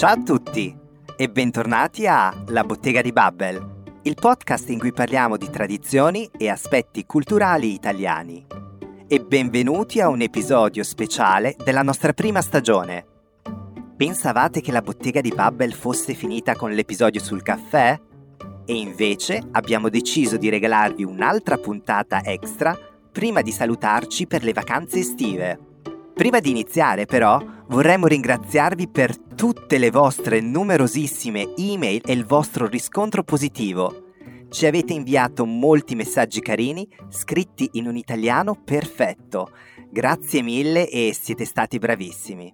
Ciao a tutti e bentornati a La Bottega di Babbel, il podcast in cui parliamo di tradizioni e aspetti culturali italiani. E benvenuti a un episodio speciale della nostra prima stagione. Pensavate che la Bottega di Babbel fosse finita con l'episodio sul caffè? E invece abbiamo deciso di regalarvi un'altra puntata extra prima di salutarci per le vacanze estive. Prima di iniziare però vorremmo ringraziarvi per tutte le vostre numerosissime email e il vostro riscontro positivo. Ci avete inviato molti messaggi carini, scritti in un italiano perfetto. Grazie mille e siete stati bravissimi.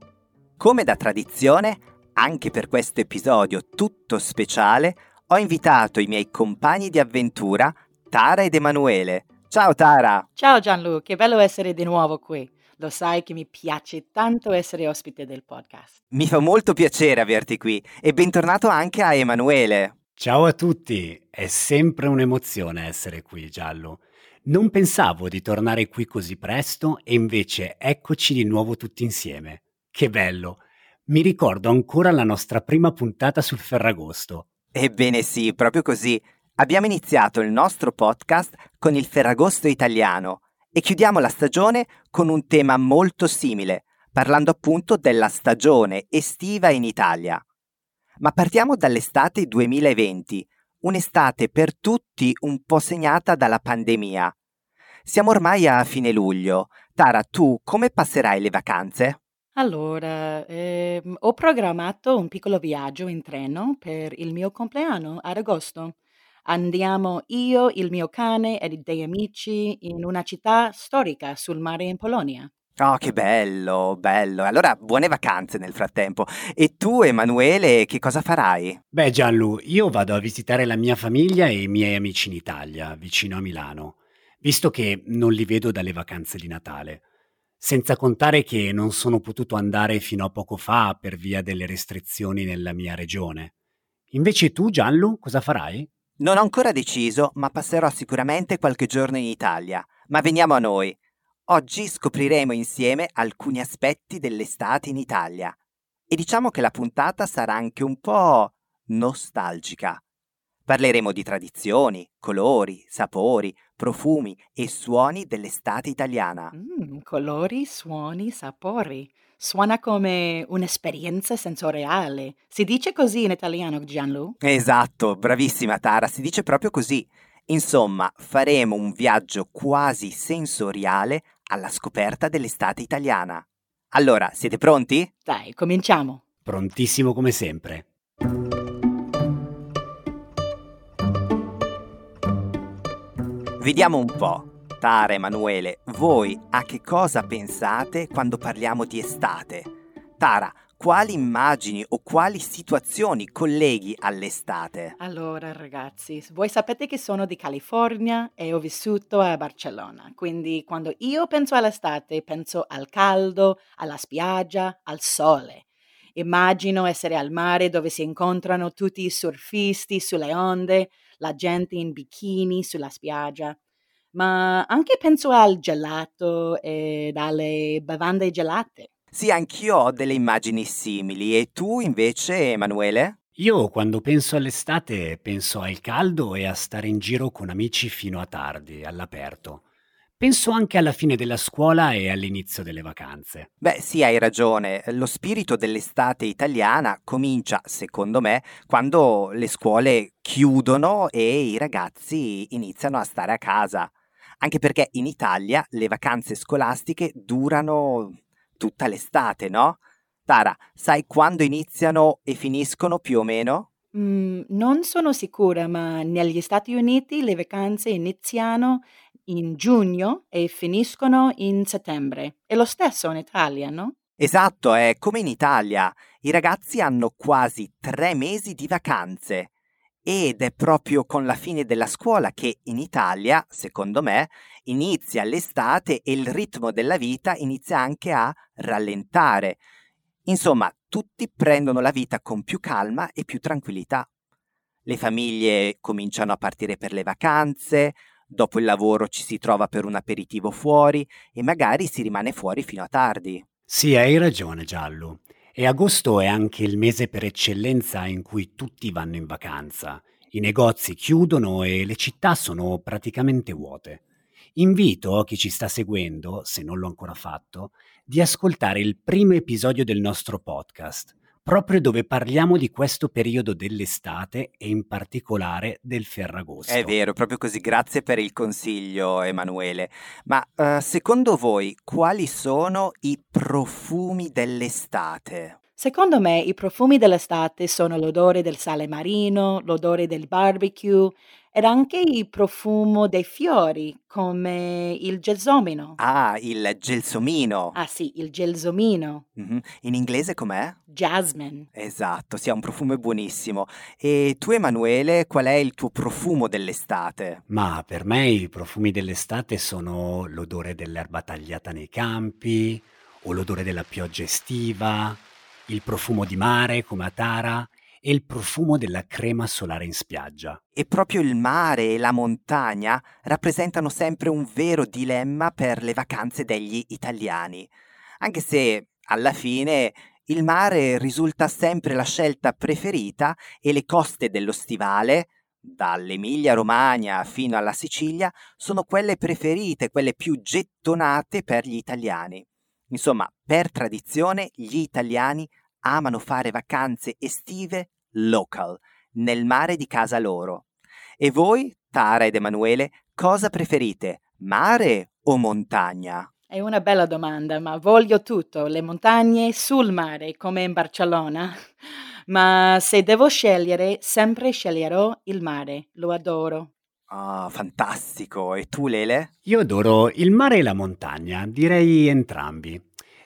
Come da tradizione, anche per questo episodio tutto speciale, ho invitato i miei compagni di avventura, Tara ed Emanuele. Ciao Tara! Ciao Gianlu, che bello essere di nuovo qui. Lo sai che mi piace tanto essere ospite del podcast. Mi fa molto piacere averti qui e bentornato anche a Emanuele. Ciao a tutti, è sempre un'emozione essere qui, Giallo. Non pensavo di tornare qui così presto e invece eccoci di nuovo tutti insieme. Che bello! Mi ricordo ancora la nostra prima puntata sul Ferragosto. Ebbene sì, proprio così. Abbiamo iniziato il nostro podcast con il Ferragosto italiano e chiudiamo la stagione con un tema molto simile, parlando appunto della stagione estiva in Italia. Ma partiamo dall'estate 2020, un'estate per tutti un po' segnata dalla pandemia. Siamo ormai a fine luglio. Tara, tu come passerai le vacanze? Allora, ehm, ho programmato un piccolo viaggio in treno per il mio compleanno ad agosto. Andiamo io, il mio cane e dei amici in una città storica sul mare in Polonia. Oh, che bello, bello. Allora, buone vacanze nel frattempo. E tu, Emanuele, che cosa farai? Beh, Gianlu, io vado a visitare la mia famiglia e i miei amici in Italia, vicino a Milano, visto che non li vedo dalle vacanze di Natale. Senza contare che non sono potuto andare fino a poco fa per via delle restrizioni nella mia regione. Invece tu, Gianlu, cosa farai? Non ho ancora deciso, ma passerò sicuramente qualche giorno in Italia. Ma veniamo a noi. Oggi scopriremo insieme alcuni aspetti dell'estate in Italia. E diciamo che la puntata sarà anche un po' nostalgica. Parleremo di tradizioni, colori, sapori, profumi e suoni dell'estate italiana. Mm, colori, suoni, sapori. Suona come un'esperienza sensoriale. Si dice così in italiano, Gianlu? Esatto, bravissima Tara, si dice proprio così. Insomma, faremo un viaggio quasi sensoriale alla scoperta dell'estate italiana. Allora, siete pronti? Dai, cominciamo. Prontissimo come sempre. Vediamo un po'. Tara Emanuele, voi a che cosa pensate quando parliamo di estate? Tara, quali immagini o quali situazioni colleghi all'estate? Allora, ragazzi, voi sapete che sono di California e ho vissuto a Barcellona, quindi quando io penso all'estate penso al caldo, alla spiaggia, al sole. Immagino essere al mare dove si incontrano tutti i surfisti sulle onde, la gente in bikini sulla spiaggia, ma anche penso al gelato e alle bevande gelate. Sì, anch'io ho delle immagini simili. E tu invece, Emanuele? Io quando penso all'estate penso al caldo e a stare in giro con amici fino a tardi, all'aperto. Penso anche alla fine della scuola e all'inizio delle vacanze. Beh, sì, hai ragione. Lo spirito dell'estate italiana comincia, secondo me, quando le scuole chiudono e i ragazzi iniziano a stare a casa. Anche perché in Italia le vacanze scolastiche durano tutta l'estate, no? Tara, sai quando iniziano e finiscono più o meno? Mm, non sono sicura, ma negli Stati Uniti le vacanze iniziano in giugno e finiscono in settembre. È lo stesso in Italia, no? Esatto, è come in Italia. I ragazzi hanno quasi tre mesi di vacanze. Ed è proprio con la fine della scuola che in Italia, secondo me, inizia l'estate e il ritmo della vita inizia anche a rallentare. Insomma, tutti prendono la vita con più calma e più tranquillità. Le famiglie cominciano a partire per le vacanze, dopo il lavoro ci si trova per un aperitivo fuori e magari si rimane fuori fino a tardi. Sì, hai ragione, Giallo. E agosto è anche il mese per eccellenza in cui tutti vanno in vacanza. I negozi chiudono e le città sono praticamente vuote. Invito chi ci sta seguendo, se non l'ho ancora fatto, di ascoltare il primo episodio del nostro podcast, proprio dove parliamo di questo periodo dell'estate e in particolare del Ferragosto. È vero, proprio così, grazie per il consiglio Emanuele. Ma uh, secondo voi quali sono i profumi dell'estate? Secondo me i profumi dell'estate sono l'odore del sale marino, l'odore del barbecue ed anche il profumo dei fiori, come il gelsomino. Ah, il gelsomino. Ah sì, il gelsomino. Mhm. In inglese com'è? Jasmine. Esatto, sì, ha un profumo buonissimo. E tu Emanuele, qual è il tuo profumo dell'estate? Ma per me i profumi dell'estate sono l'odore dell'erba tagliata nei campi, o l'odore della pioggia estiva, il profumo di mare come a Tara e il profumo della crema solare in spiaggia. E proprio il mare e la montagna rappresentano sempre un vero dilemma per le vacanze degli italiani, anche se alla fine il mare risulta sempre la scelta preferita e le coste dello stivale, dall'Emilia Romagna fino alla Sicilia, sono quelle preferite, quelle più gettonate per gli italiani. Insomma, per tradizione gli italiani amano fare vacanze estive local, nel mare di casa loro. E voi, Tara ed Emanuele, cosa preferite, mare o montagna? È una bella domanda, ma voglio tutto, le montagne sul mare, come in Barcellona. Ma se devo scegliere, sempre sceglierò il mare, lo adoro. Ah, fantastico. E tu, Lele? Io adoro il mare e la montagna, direi entrambi.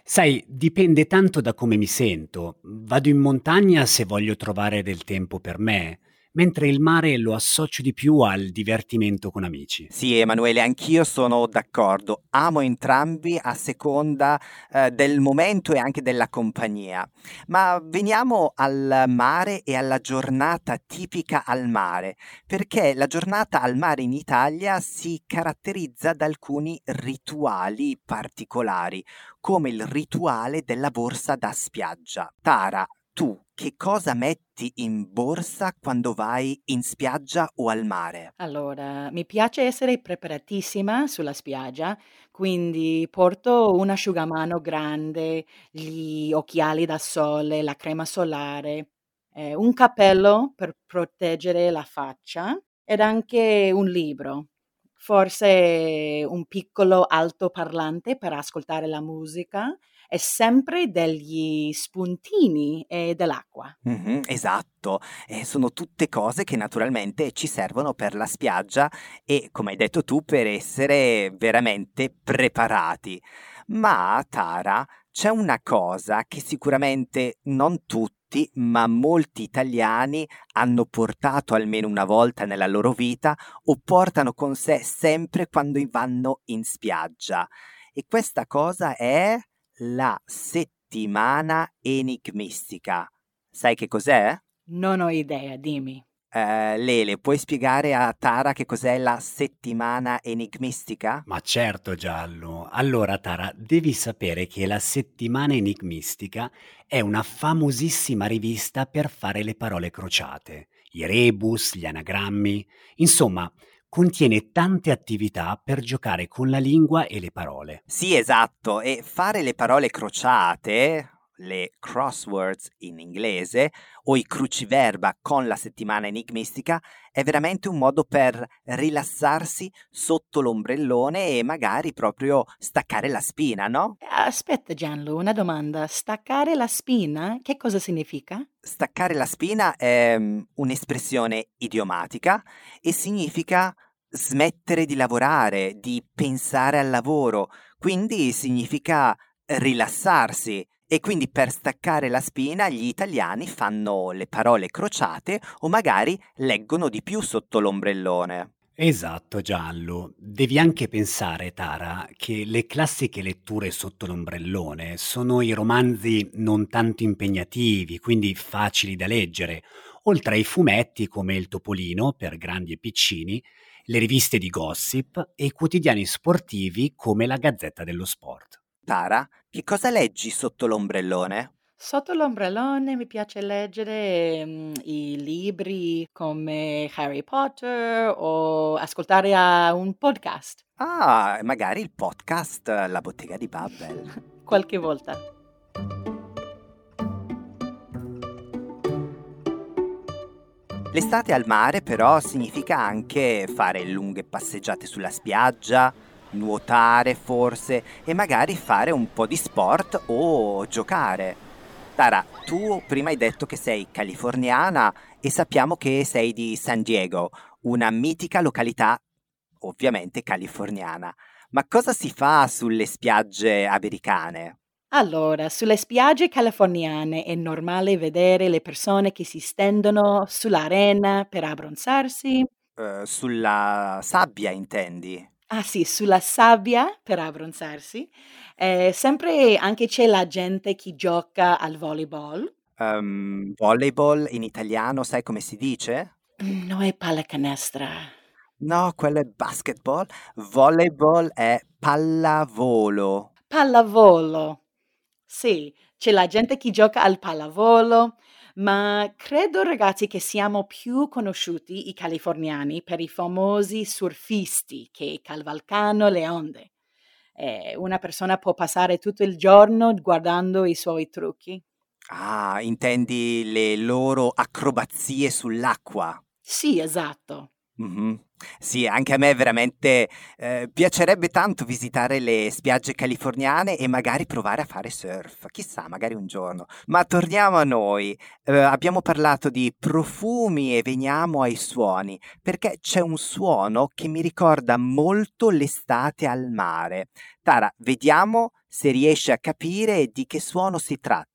Sai, dipende tanto da come mi sento. Vado in montagna se voglio trovare del tempo per me, mentre il mare lo associo di più al divertimento con amici. Sì, Emanuele, anch'io sono d'accordo. Amo entrambi a seconda eh, del momento e anche della compagnia. Ma veniamo al mare e alla giornata tipica al mare, perché la giornata al mare in Italia si caratterizza da alcuni rituali particolari, come il rituale della borsa da spiaggia. Tara, tu che cosa metti in borsa quando vai in spiaggia o al mare? Allora, mi piace essere preparatissima sulla spiaggia, quindi porto un asciugamano grande, gli occhiali da sole, la crema solare, eh, un cappello per proteggere la faccia ed anche un libro. Forse un piccolo altoparlante per ascoltare la musica e sempre degli spuntini e dell'acqua. Mhm, esatto, e sono tutte cose che naturalmente ci servono per la spiaggia e, come hai detto tu, per essere veramente preparati. Ma, Tara, c'è una cosa che sicuramente non tutti, ma molti italiani hanno portato almeno una volta nella loro vita o portano con sé sempre quando vanno in spiaggia. E questa cosa è la settimana enigmistica. Sai che cos'è? Non ho idea, dimmi. Eh, Lele, puoi spiegare a Tara che cos'è la settimana enigmistica? Ma certo, Giallo. Allora, Tara, devi sapere che la Settimana Enigmistica è una famosissima rivista per fare le parole crociate, i rebus, gli anagrammi, insomma, contiene tante attività per giocare con la lingua e le parole. Sì, esatto, e fare le parole crociate, le crosswords in inglese, o i cruciverba con la settimana enigmistica, è veramente un modo per rilassarsi sotto l'ombrellone e magari proprio staccare la spina, no? Aspetta Gianlu, una domanda. Staccare la spina? Che cosa significa? Staccare la spina è mm, un'espressione idiomatica e significa smettere di lavorare, di pensare al lavoro, quindi significa rilassarsi. E quindi per staccare la spina gli italiani fanno le parole crociate o magari leggono di più sotto l'ombrellone. Esatto, Giallo. Devi anche pensare, Tara, che le classiche letture sotto l'ombrellone sono i romanzi non tanto impegnativi, quindi facili da leggere, oltre ai fumetti come Il Topolino per grandi e piccini, le riviste di gossip e i quotidiani sportivi come la Gazzetta dello Sport. Tara, che cosa leggi sotto l'ombrellone? Sotto l'ombrellone mi piace leggere mm, i libri come Harry Potter o ascoltare a un podcast Ah, magari il podcast La bottega di Babbel. qualche volta. L'estate al mare però significa anche fare lunghe passeggiate sulla spiaggia, nuotare forse e magari fare un po' di sport o giocare. Tara, tu prima hai detto che sei californiana e sappiamo che sei di San Diego, una mitica località ovviamente californiana. Ma cosa si fa sulle spiagge americane? Allora, sulle spiagge californiane è normale vedere le persone che si stendono sull'arena per abbronzarsi. Eh, sulla sabbia, intendi? Ah sì, sulla sabbia per abbronzarsi. Eh, sempre anche c'è la gente che gioca al volleyball. Ehm, volleyball in italiano, sai come si dice? Mm, No è pallacanestro. No, quello è basketball. Volleyball è pallavolo. Pallavolo. Sì, c'è la gente che gioca al pallavolo, ma credo ragazzi che siamo più conosciuti i californiani per i famosi surfisti che cavalcano le onde. Eh, una persona può passare tutto il giorno guardando i suoi trucchi. Ah, intendi le loro acrobazie sull'acqua? Sì, esatto. Mhm. Sì, anche a me veramente eh, piacerebbe tanto visitare le spiagge californiane e magari provare a fare surf. Chissà, magari un giorno. Ma torniamo a noi. Eh, abbiamo parlato di profumi e veniamo ai suoni, perché c'è un suono che mi ricorda molto l'estate al mare. Tara, vediamo se riesci a capire di che suono si tratta.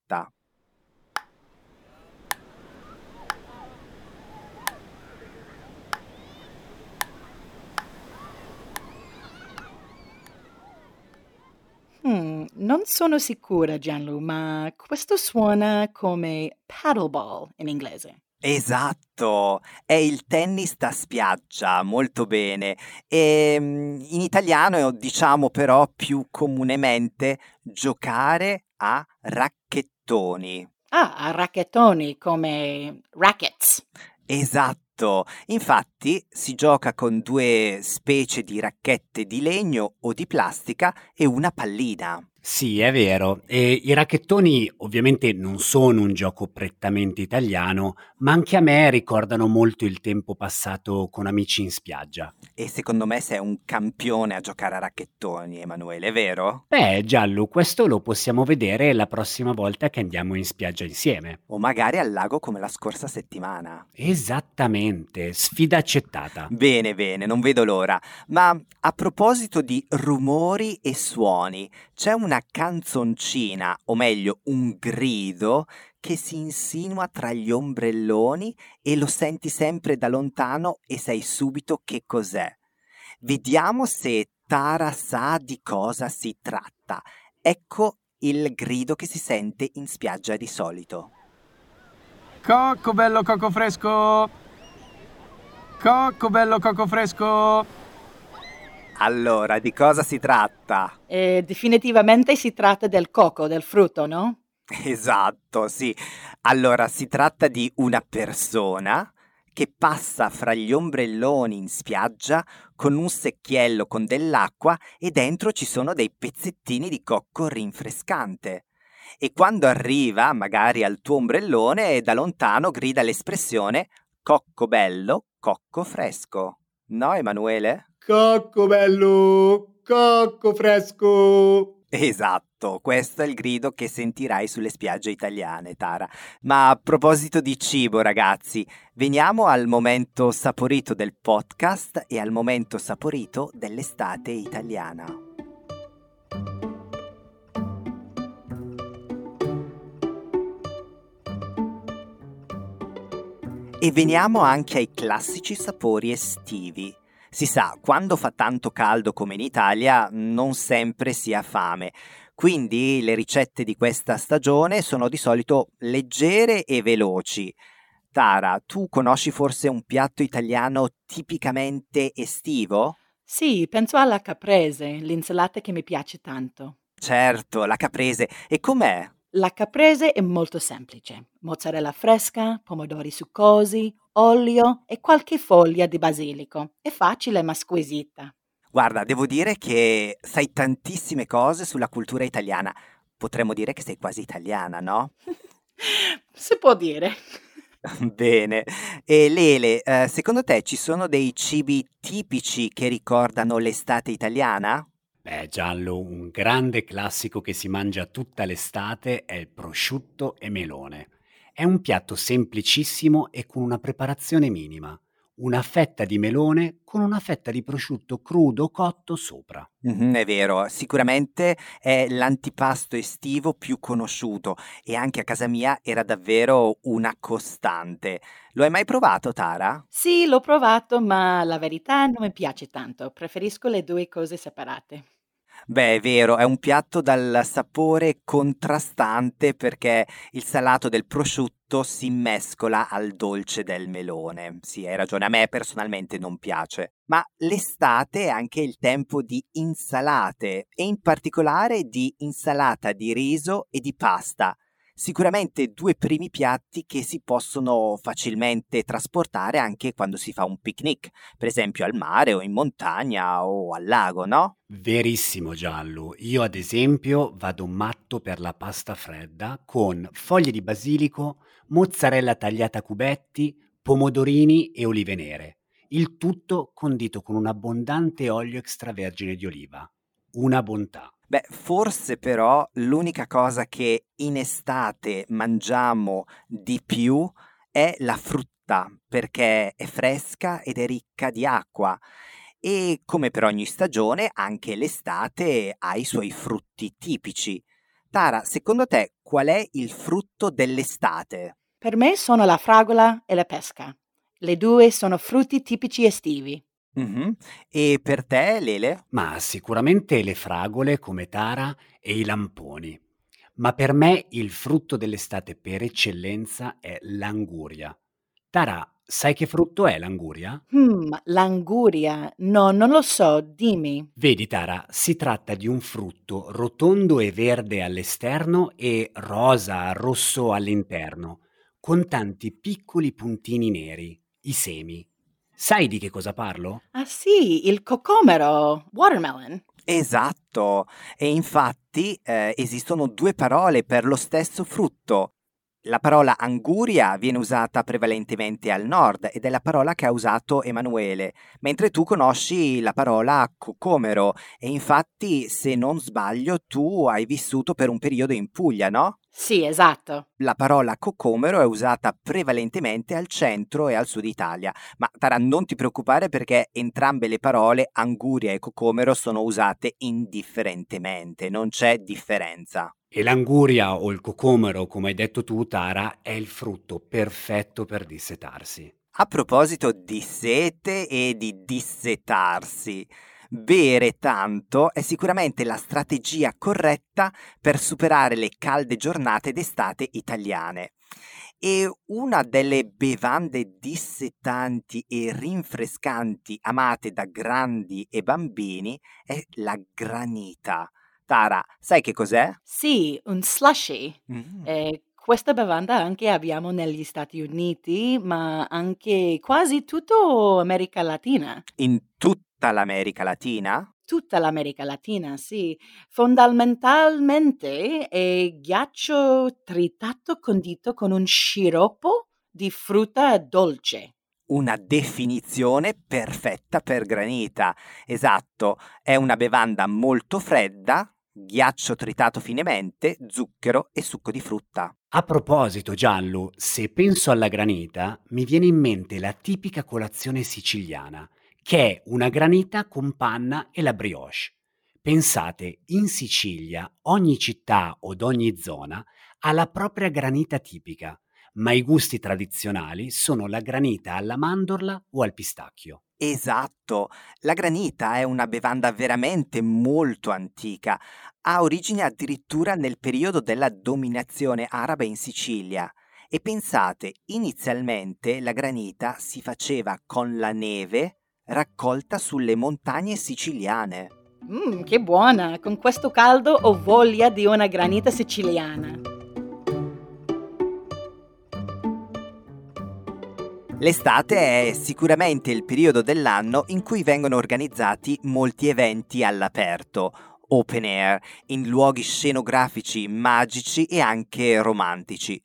Hmm, non sono sicura, Gianlu, ma questo suona come paddleball in inglese. Esatto, è il tennis da spiaggia, molto bene. E mm, in italiano diciamo però più comunemente giocare a racchettoni. Ah, a racchettoni come rackets. Esatto, infatti si gioca con due specie di racchette di legno o di plastica e una pallina. Sì, è vero. E I racchettoni ovviamente non sono un gioco prettamente italiano, ma anche a me ricordano molto il tempo passato con amici in spiaggia. E secondo me sei un campione a giocare a racchettoni, Emanuele, vero? Beh, Giallo, questo lo possiamo vedere la prossima volta che andiamo in spiaggia insieme. O magari al lago come la scorsa settimana. Esattamente, sfida accettata. Bene, bene, non vedo l'ora. Ma a proposito di rumori e suoni, c'è una canzoncina, o meglio un grido, che si insinua tra gli ombrelloni e lo senti sempre da lontano e sai subito che cos'è. Vediamo se Tara sa di cosa si tratta. Ecco il grido che si sente in spiaggia di solito. Cocco bello cocco fresco! Cocco bello cocco fresco! Allora, di cosa si tratta? Eh, definitivamente si tratta del cocco, del frutto, no? Esatto, sì. Allora, si tratta di una persona che passa fra gli ombrelloni in spiaggia con un secchiello con dell'acqua e dentro ci sono dei pezzettini di cocco rinfrescante. E quando arriva, magari al tuo ombrellone, da lontano grida l'espressione cocco bello, cocco fresco. No, Emanuele? Cocco bello! Cocco fresco! Esatto, questo è il grido che sentirai sulle spiagge italiane, Tara. Ma a proposito di cibo, ragazzi, veniamo al momento saporito del podcast e al momento saporito dell'estate italiana. E veniamo anche ai classici sapori estivi. Si sa, quando fa tanto caldo come in Italia, non sempre si ha fame. Quindi le ricette di questa stagione sono di solito leggere e veloci. Tara, tu conosci forse un piatto italiano tipicamente estivo? Sì, penso alla caprese, l'insalata che mi piace tanto. Certo, la caprese. E com'è? La caprese è molto semplice. Mozzarella fresca, pomodori succosi, olio e qualche foglia di basilico. È facile ma squisita. Guarda, devo dire che sai tantissime cose sulla cultura italiana. Potremmo dire che sei quasi italiana, no? si può dire. Bene. E Lele, eh, secondo te ci sono dei cibi tipici che ricordano l'estate italiana? Beh, Giallo, un grande classico che si mangia tutta l'estate è il prosciutto e melone. È un piatto semplicissimo e con una preparazione minima una fetta di melone con una fetta di prosciutto crudo cotto sopra. Mm-hmm, è vero, sicuramente è l'antipasto estivo più conosciuto e anche a casa mia era davvero una costante. Lo hai mai provato, Tara? Sì, l'ho provato, ma la verità non mi piace tanto. Preferisco le due cose separate. Beh, è vero, è un piatto dal sapore contrastante perché il salato del prosciutto si mescola al dolce del melone. Sì, hai ragione, a me personalmente non piace. Ma l'estate è anche il tempo di insalate e in particolare di insalata di riso e di pasta sicuramente due primi piatti che si possono facilmente trasportare anche quando si fa un picnic, per esempio al mare o in montagna o al lago, no? Verissimo Giallo, io ad esempio vado matto per la pasta fredda con foglie di basilico, mozzarella tagliata a cubetti, pomodorini e olive nere. Il tutto condito con un abbondante olio extravergine di oliva. Una bontà. Beh, forse però l'unica cosa che in estate mangiamo di più è la frutta, perché è fresca ed è ricca di acqua. E come per ogni stagione, anche l'estate ha i suoi frutti tipici. Tara, secondo te qual è il frutto dell'estate? Per me sono la fragola e la pesca. Le due sono frutti tipici estivi. Mh-mh. E per te, Lele? Ma sicuramente le fragole come Tara e i lamponi. Ma per me il frutto dell'estate per eccellenza è l'anguria. Tara, sai che frutto è l'anguria? Hmm, l'anguria? No, non lo so, dimmi. Vedi Tara, si tratta di un frutto rotondo e verde all'esterno e rosa, rosso all'interno, con tanti piccoli puntini neri, i semi. Sai di che cosa parlo? Ah sì, il cocomero, watermelon. Esatto, e infatti eh, esistono due parole per lo stesso frutto. La parola anguria viene usata prevalentemente al nord ed è la parola che ha usato Emanuele, mentre tu conosci la parola cocomero e infatti, se non sbaglio, tu hai vissuto per un periodo in Puglia, no? Sì, esatto. La parola cocomero è usata prevalentemente al centro e al sud Italia, ma Tara non ti preoccupare perché entrambe le parole anguria e cocomero sono usate indifferentemente, non c'è differenza. E l'anguria o il cocomero, come hai detto tu Tara, è il frutto perfetto per dissetarsi. A proposito di sete e di dissetarsi, Bere tanto è sicuramente la strategia corretta per superare le calde giornate d'estate italiane. E una delle bevande dissetanti e rinfrescanti amate da grandi e bambini è la granita. Tara, sai che cos'è? Sì, un slushy. Mm. Eh, questa bevanda anche abbiamo negli Stati Uniti, ma anche quasi tutta America Latina. In tutta l'America Latina? Tutta l'America Latina, sì. Fondamentalmente è ghiaccio tritato condito con un sciroppo di frutta dolce. Una definizione perfetta per granita. Esatto, è una bevanda molto fredda ghiaccio tritato finemente, zucchero e succo di frutta. A proposito, Giallo, se penso alla granita, mi viene in mente la tipica colazione siciliana, che è una granita con panna e la brioche. Pensate, in Sicilia ogni città od ogni zona ha la propria granita tipica, ma i gusti tradizionali sono la granita alla mandorla o al pistacchio. Esatto, la granita è una bevanda veramente molto antica, ha origine addirittura nel periodo della dominazione araba in Sicilia. E pensate, inizialmente la granita si faceva con la neve raccolta sulle montagne siciliane. Mmm, che buona! Con questo caldo ho voglia di una granita siciliana. L'estate è sicuramente il periodo dell'anno in cui vengono organizzati molti eventi all'aperto, open air, in luoghi scenografici magici e anche romantici.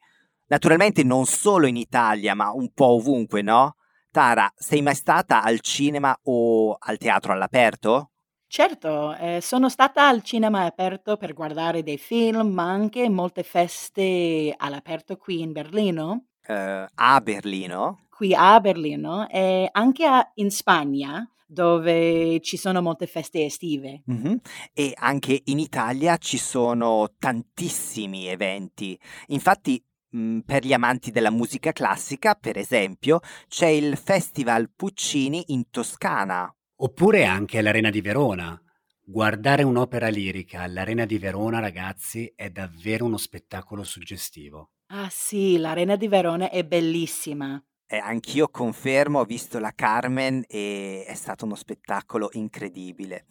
Naturalmente non solo in Italia, ma un po' ovunque, no? Tara, sei mai stata al cinema o al teatro all'aperto? Certo, eh, sono stata al cinema aperto per guardare dei film, ma anche molte feste all'aperto qui in Berlino. Eh, a Berlino? Qui a Berlino e anche a- in Spagna, dove ci sono molte feste estive. Mhm. E anche in Italia ci sono tantissimi eventi. Infatti, mh, per gli amanti della musica classica, per esempio, c'è il Festival Puccini in Toscana. Oppure anche all'Arena di Verona. Guardare un'opera lirica all'Arena di Verona, ragazzi, è davvero uno spettacolo suggestivo. Ah sì, l'Arena di Verona è bellissima. Eh, anch'io confermo, ho visto la Carmen e è stato uno spettacolo incredibile.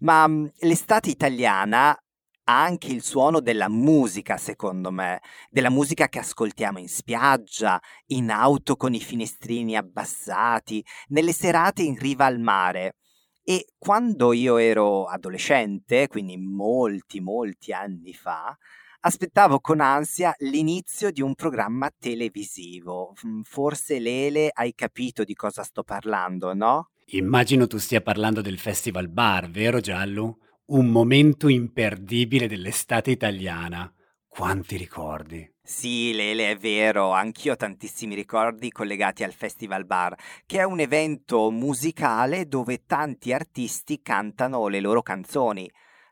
Ma mh, l'estate italiana ha anche il suono della musica, secondo me, della musica che ascoltiamo in spiaggia, in auto con i finestrini abbassati, nelle serate in riva al mare. E quando io ero adolescente, quindi molti, molti anni fa, aspettavo con ansia l'inizio di un programma televisivo. Mm, Forse Lele hai capito di cosa sto parlando, no? Immagino tu stia parlando del Festival Bar, vero Giallo? Un momento imperdibile dell'estate italiana. Quanti ricordi. Sì, Lele, è vero, anch'io ho tantissimi ricordi collegati al Festival Bar, che è un evento musicale dove tanti artisti cantano le loro canzoni.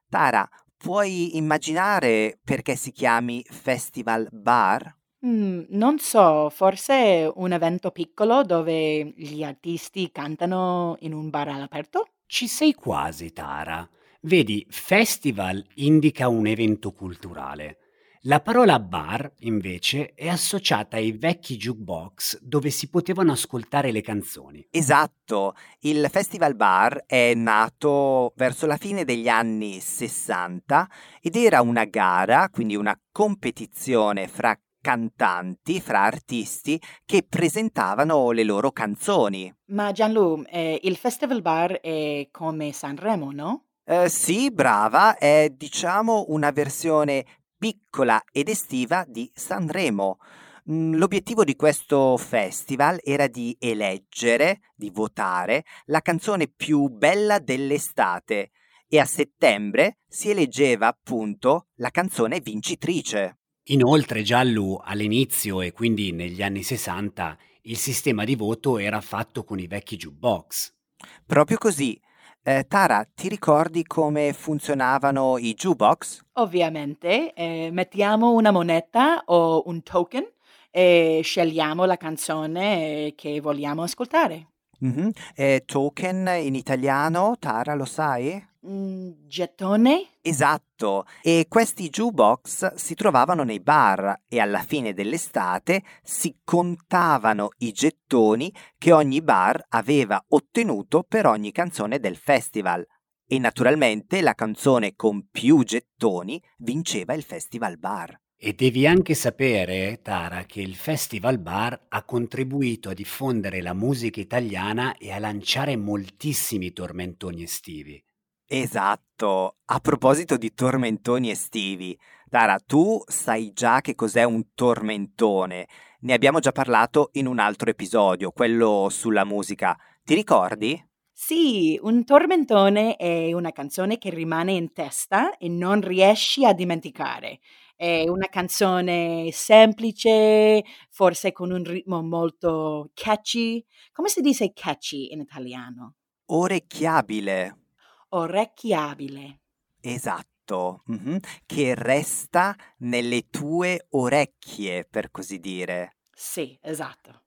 Tara, puoi immaginare perché si chiami Festival Bar? Mm, non so, forse è un evento piccolo dove gli artisti cantano in un bar all'aperto? Ci sei quasi, Tara. Vedi, festival indica un evento culturale. La parola bar, invece, è associata ai vecchi jukebox dove si potevano ascoltare le canzoni. Esatto, il Festival Bar è nato verso la fine degli anni 60 ed era una gara, quindi una competizione fra cantanti, fra artisti che presentavano le loro canzoni. Ma Gianlu, eh, il Festival Bar è come Sanremo, no? Eh, sì, brava, è diciamo una versione piccola ed estiva di Sanremo. Mm, L'obiettivo di questo festival era di eleggere, di votare, la canzone più bella dell'estate e a settembre si eleggeva appunto la canzone vincitrice. Inoltre, Giallo all'inizio e quindi negli anni 60 il sistema di voto era fatto con i vecchi jukebox. Proprio così. Eh, Tara, ti ricordi come funzionavano i jukebox? Ovviamente, eh, mettiamo una moneta o un token e scegliamo la canzone che vogliamo ascoltare. Mhm. Eh, token in italiano, Tara, lo sai? Mm, gettone? Esatto, e questi jukebox si trovavano nei bar e alla fine dell'estate si contavano i gettoni che ogni bar aveva ottenuto per ogni canzone del festival. E naturalmente la canzone con più gettoni vinceva il festival bar. E devi anche sapere, Tara, che il Festival Bar ha contribuito a diffondere la musica italiana e a lanciare moltissimi tormentoni estivi. Esatto, a proposito di tormentoni estivi, Tara, tu sai già che cos'è un tormentone. Ne abbiamo già parlato in un altro episodio, quello sulla musica. Ti ricordi? Sì, un tormentone è una canzone che rimane in testa e non riesci a dimenticare. È una canzone semplice, forse con un ritmo molto catchy. Come si dice catchy in italiano? Orecchiabile. Orecchiabile. Esatto, mhm, Che resta nelle tue orecchie, per così dire. Sì, esatto.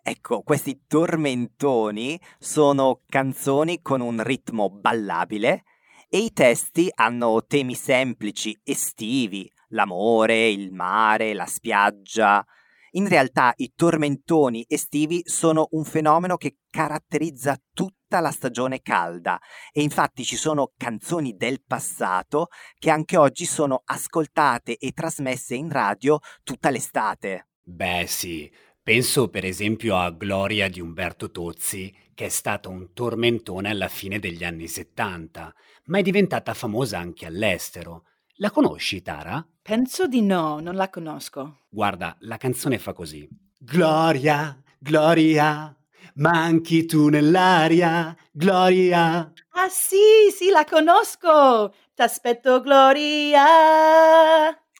Ecco, questi tormentoni sono canzoni con un ritmo ballabile e i testi hanno temi semplici, estivi, l'amore, il mare, la spiaggia. In realtà i tormentoni estivi sono un fenomeno che caratterizza tutta la stagione calda e infatti ci sono canzoni del passato che anche oggi sono ascoltate e trasmesse in radio tutta l'estate. Beh sì, Penso per esempio a Gloria di Umberto Tozzi, che è stata un tormentone alla fine degli anni 70, ma è diventata famosa anche all'estero. La conosci, Tara? Penso di no, non la conosco. Guarda, la canzone fa così. Gloria, Gloria, manchi tu nell'aria, Gloria. Ah sì, sì, la conosco. T'aspetto, Gloria.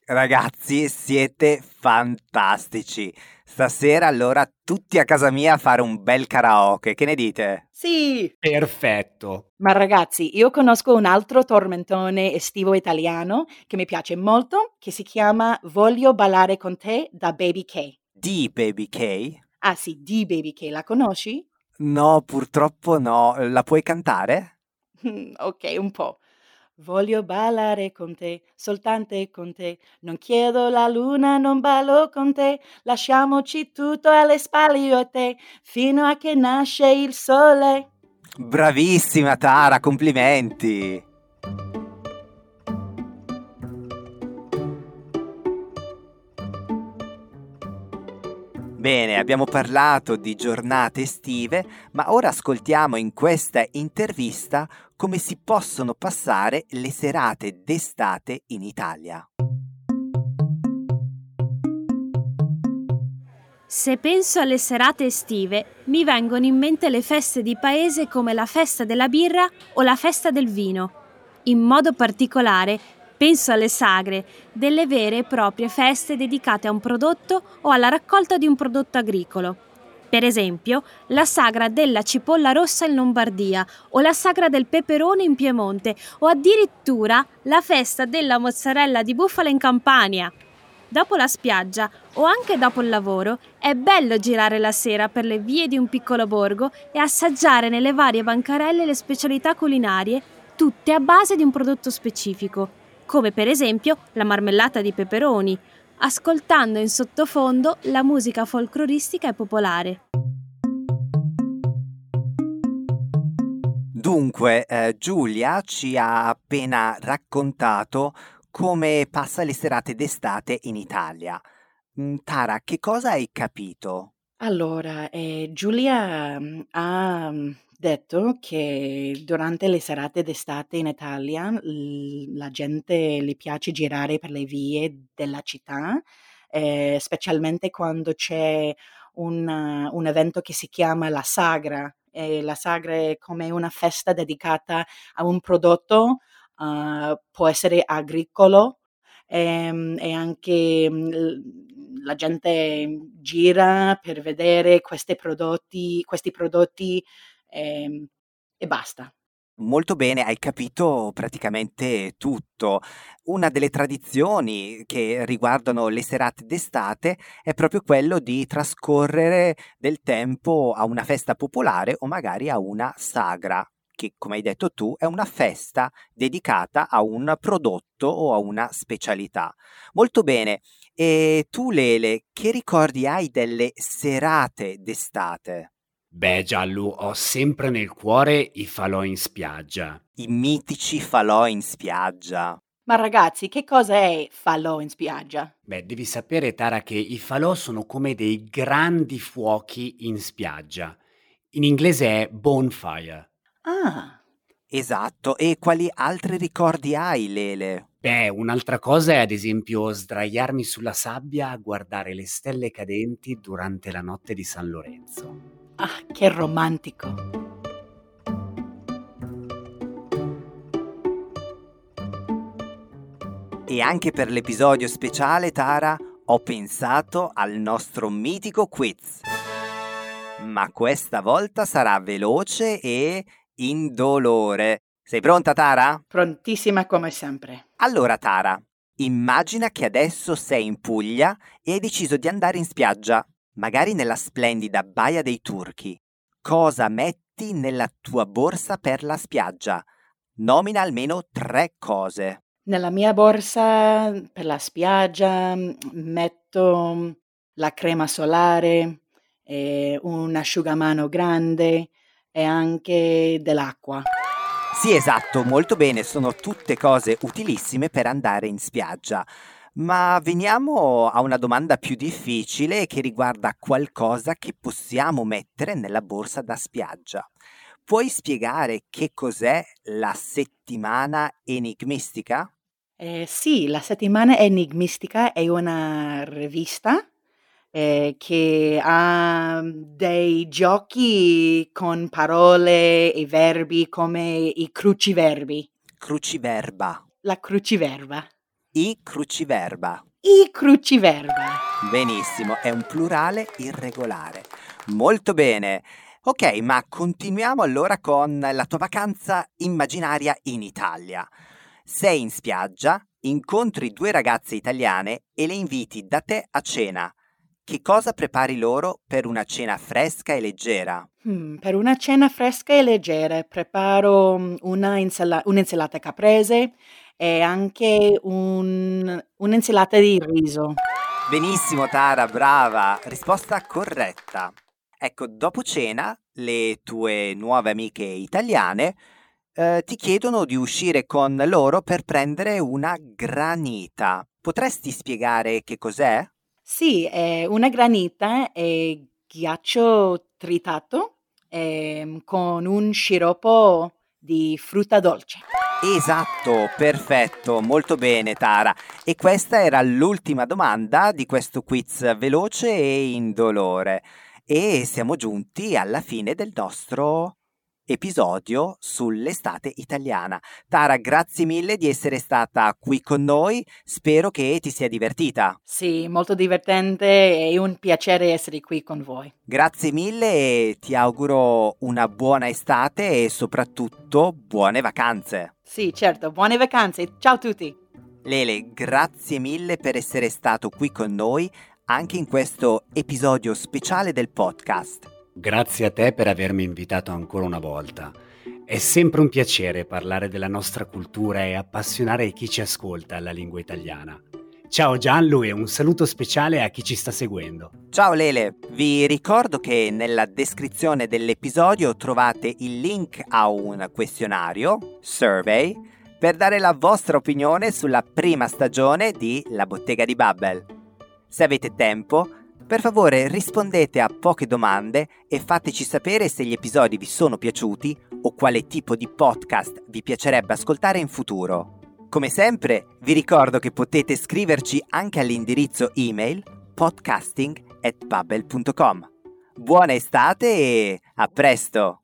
Ragazzi, siete fantastici. Stasera allora tutti a casa mia a fare un bel karaoke, che ne dite? Sì. Perfetto. Ma ragazzi, io conosco un altro tormentone estivo italiano che mi piace molto, che si chiama Voglio ballare con te da Baby K. Di Baby K? Ah sì, di Baby K, la conosci? No, purtroppo no. La puoi cantare? ok, un po'. Voglio ballare con te, soltanto con te. Non chiedo la luna, non ballo con te. Lasciamoci tutto alle spalle io e te, fino a che nasce il sole. Bravissima Tara, complimenti. Bene, abbiamo parlato di giornate estive, ma ora ascoltiamo in questa intervista come si possono passare le serate d'estate in Italia. Se penso alle serate estive, mi vengono in mente le feste di paese come la festa della birra o la festa del vino. In modo particolare Penso alle sagre, delle vere e proprie feste dedicate a un prodotto o alla raccolta di un prodotto agricolo. Per esempio, la sagra della cipolla rossa in Lombardia o la sagra del peperone in Piemonte o addirittura la festa della mozzarella di bufala in Campania. Dopo la spiaggia o anche dopo il lavoro è bello girare la sera per le vie di un piccolo borgo e assaggiare nelle varie bancarelle le specialità culinarie, tutte a base di un prodotto specifico come per esempio la marmellata di peperoni, ascoltando in sottofondo la musica folcloristica e popolare. Dunque, eh, Giulia ci ha appena raccontato come passa le serate d'estate in Italia. Mm, Tara, che cosa hai capito? Allora, eh, Giulia mm, ha mm, detto che durante le serate d'estate in Italia l- la gente le piace girare per le vie della città, eh, specialmente quando c'è un, un evento che si chiama la Sagra. E la Sagra è come una festa dedicata a un prodotto, uh, può essere agricolo ehm, e anche mm, la gente gira per vedere questi prodotti, questi prodotti e, ehm, e basta. Molto bene, hai capito praticamente tutto. Una delle tradizioni che riguardano le serate d'estate è proprio quello di trascorrere del tempo a una festa popolare o magari a una sagra, che come hai detto tu è una festa dedicata a un prodotto o a una specialità. Molto bene, e tu Lele, che ricordi hai delle serate d'estate? Beh, Giallo, ho sempre nel cuore i falò in spiaggia. I mitici falò in spiaggia. Ma ragazzi, che cosa è falò in spiaggia? Beh, devi sapere, Tara, che i falò sono come dei grandi fuochi in spiaggia. In inglese è bonfire. Ah. Esatto, e quali altri ricordi hai, Lele? Beh, un'altra cosa è ad esempio sdraiarmi sulla sabbia a guardare le stelle cadenti durante la notte di San Lorenzo. Ah, che romantico. E anche per l'episodio speciale, Tara, ho pensato al nostro mitico quiz. Ma questa volta sarà veloce e indolore. Sei pronta, Tara? Prontissima come sempre. Allora, Tara, immagina che adesso sei in Puglia e hai deciso di andare in spiaggia magari nella splendida Baia dei Turchi. Cosa metti nella tua borsa per la spiaggia? Nomina almeno tre cose. Nella mia borsa per la spiaggia metto la crema solare, un asciugamano grande e anche dell'acqua. Sì, esatto, molto bene, sono tutte cose utilissime per andare in spiaggia. Ma veniamo a una domanda più difficile che riguarda qualcosa che possiamo mettere nella borsa da spiaggia. Puoi spiegare che cos'è la settimana enigmistica? Eh, sì, la settimana enigmistica è una rivista eh, che ha dei giochi con parole e verbi come i cruciverbi. Cruciverba. La cruciverba. I cruciverba. I cruciverba. Benissimo, è un plurale irregolare. Molto bene. Ok, ma continuiamo allora con la tua vacanza immaginaria in Italia. Sei in spiaggia, incontri due ragazze italiane e le inviti da te a cena. Che cosa prepari loro per una cena fresca e leggera? Hmm, per una cena fresca e leggera preparo mm, una insala- un'insalata caprese e anche un- un'insalata di riso. Benissimo Tara, brava, risposta corretta. Ecco, dopo cena le tue nuove amiche italiane eh, ti chiedono di uscire con loro per prendere una granita. Potresti spiegare che cos'è? Sì, è una granita è ghiaccio tritato ehm, con un sciroppo di frutta dolce. Esatto, perfetto, molto bene Tara. E questa era l'ultima domanda di questo quiz veloce e indolore. E siamo giunti alla fine del nostro episodio sull'estate italiana. Tara, grazie mille di essere stata qui con noi, spero che ti sia divertita. Sì, molto divertente e un piacere essere qui con voi. Grazie mille e ti auguro una buona estate e soprattutto buone vacanze. Sì, certo, buone vacanze. Ciao a tutti. Lele, grazie mille per essere stato qui con noi anche in questo episodio speciale del podcast. Grazie a te per avermi invitato ancora una volta. È sempre un piacere parlare della nostra cultura e appassionare chi ci ascolta alla lingua italiana. Ciao Gianlu e un saluto speciale a chi ci sta seguendo. Ciao Lele, vi ricordo che nella descrizione dell'episodio trovate il link a un questionario, survey, per dare la vostra opinione sulla prima stagione di La bottega di Babbel. Se avete tempo, per favore rispondete a poche domande e fateci sapere se gli episodi vi sono piaciuti o quale tipo di podcast vi piacerebbe ascoltare in futuro. Come sempre, vi ricordo che potete scriverci anche all'indirizzo email podcasting@bubble.com. Buona estate e a presto!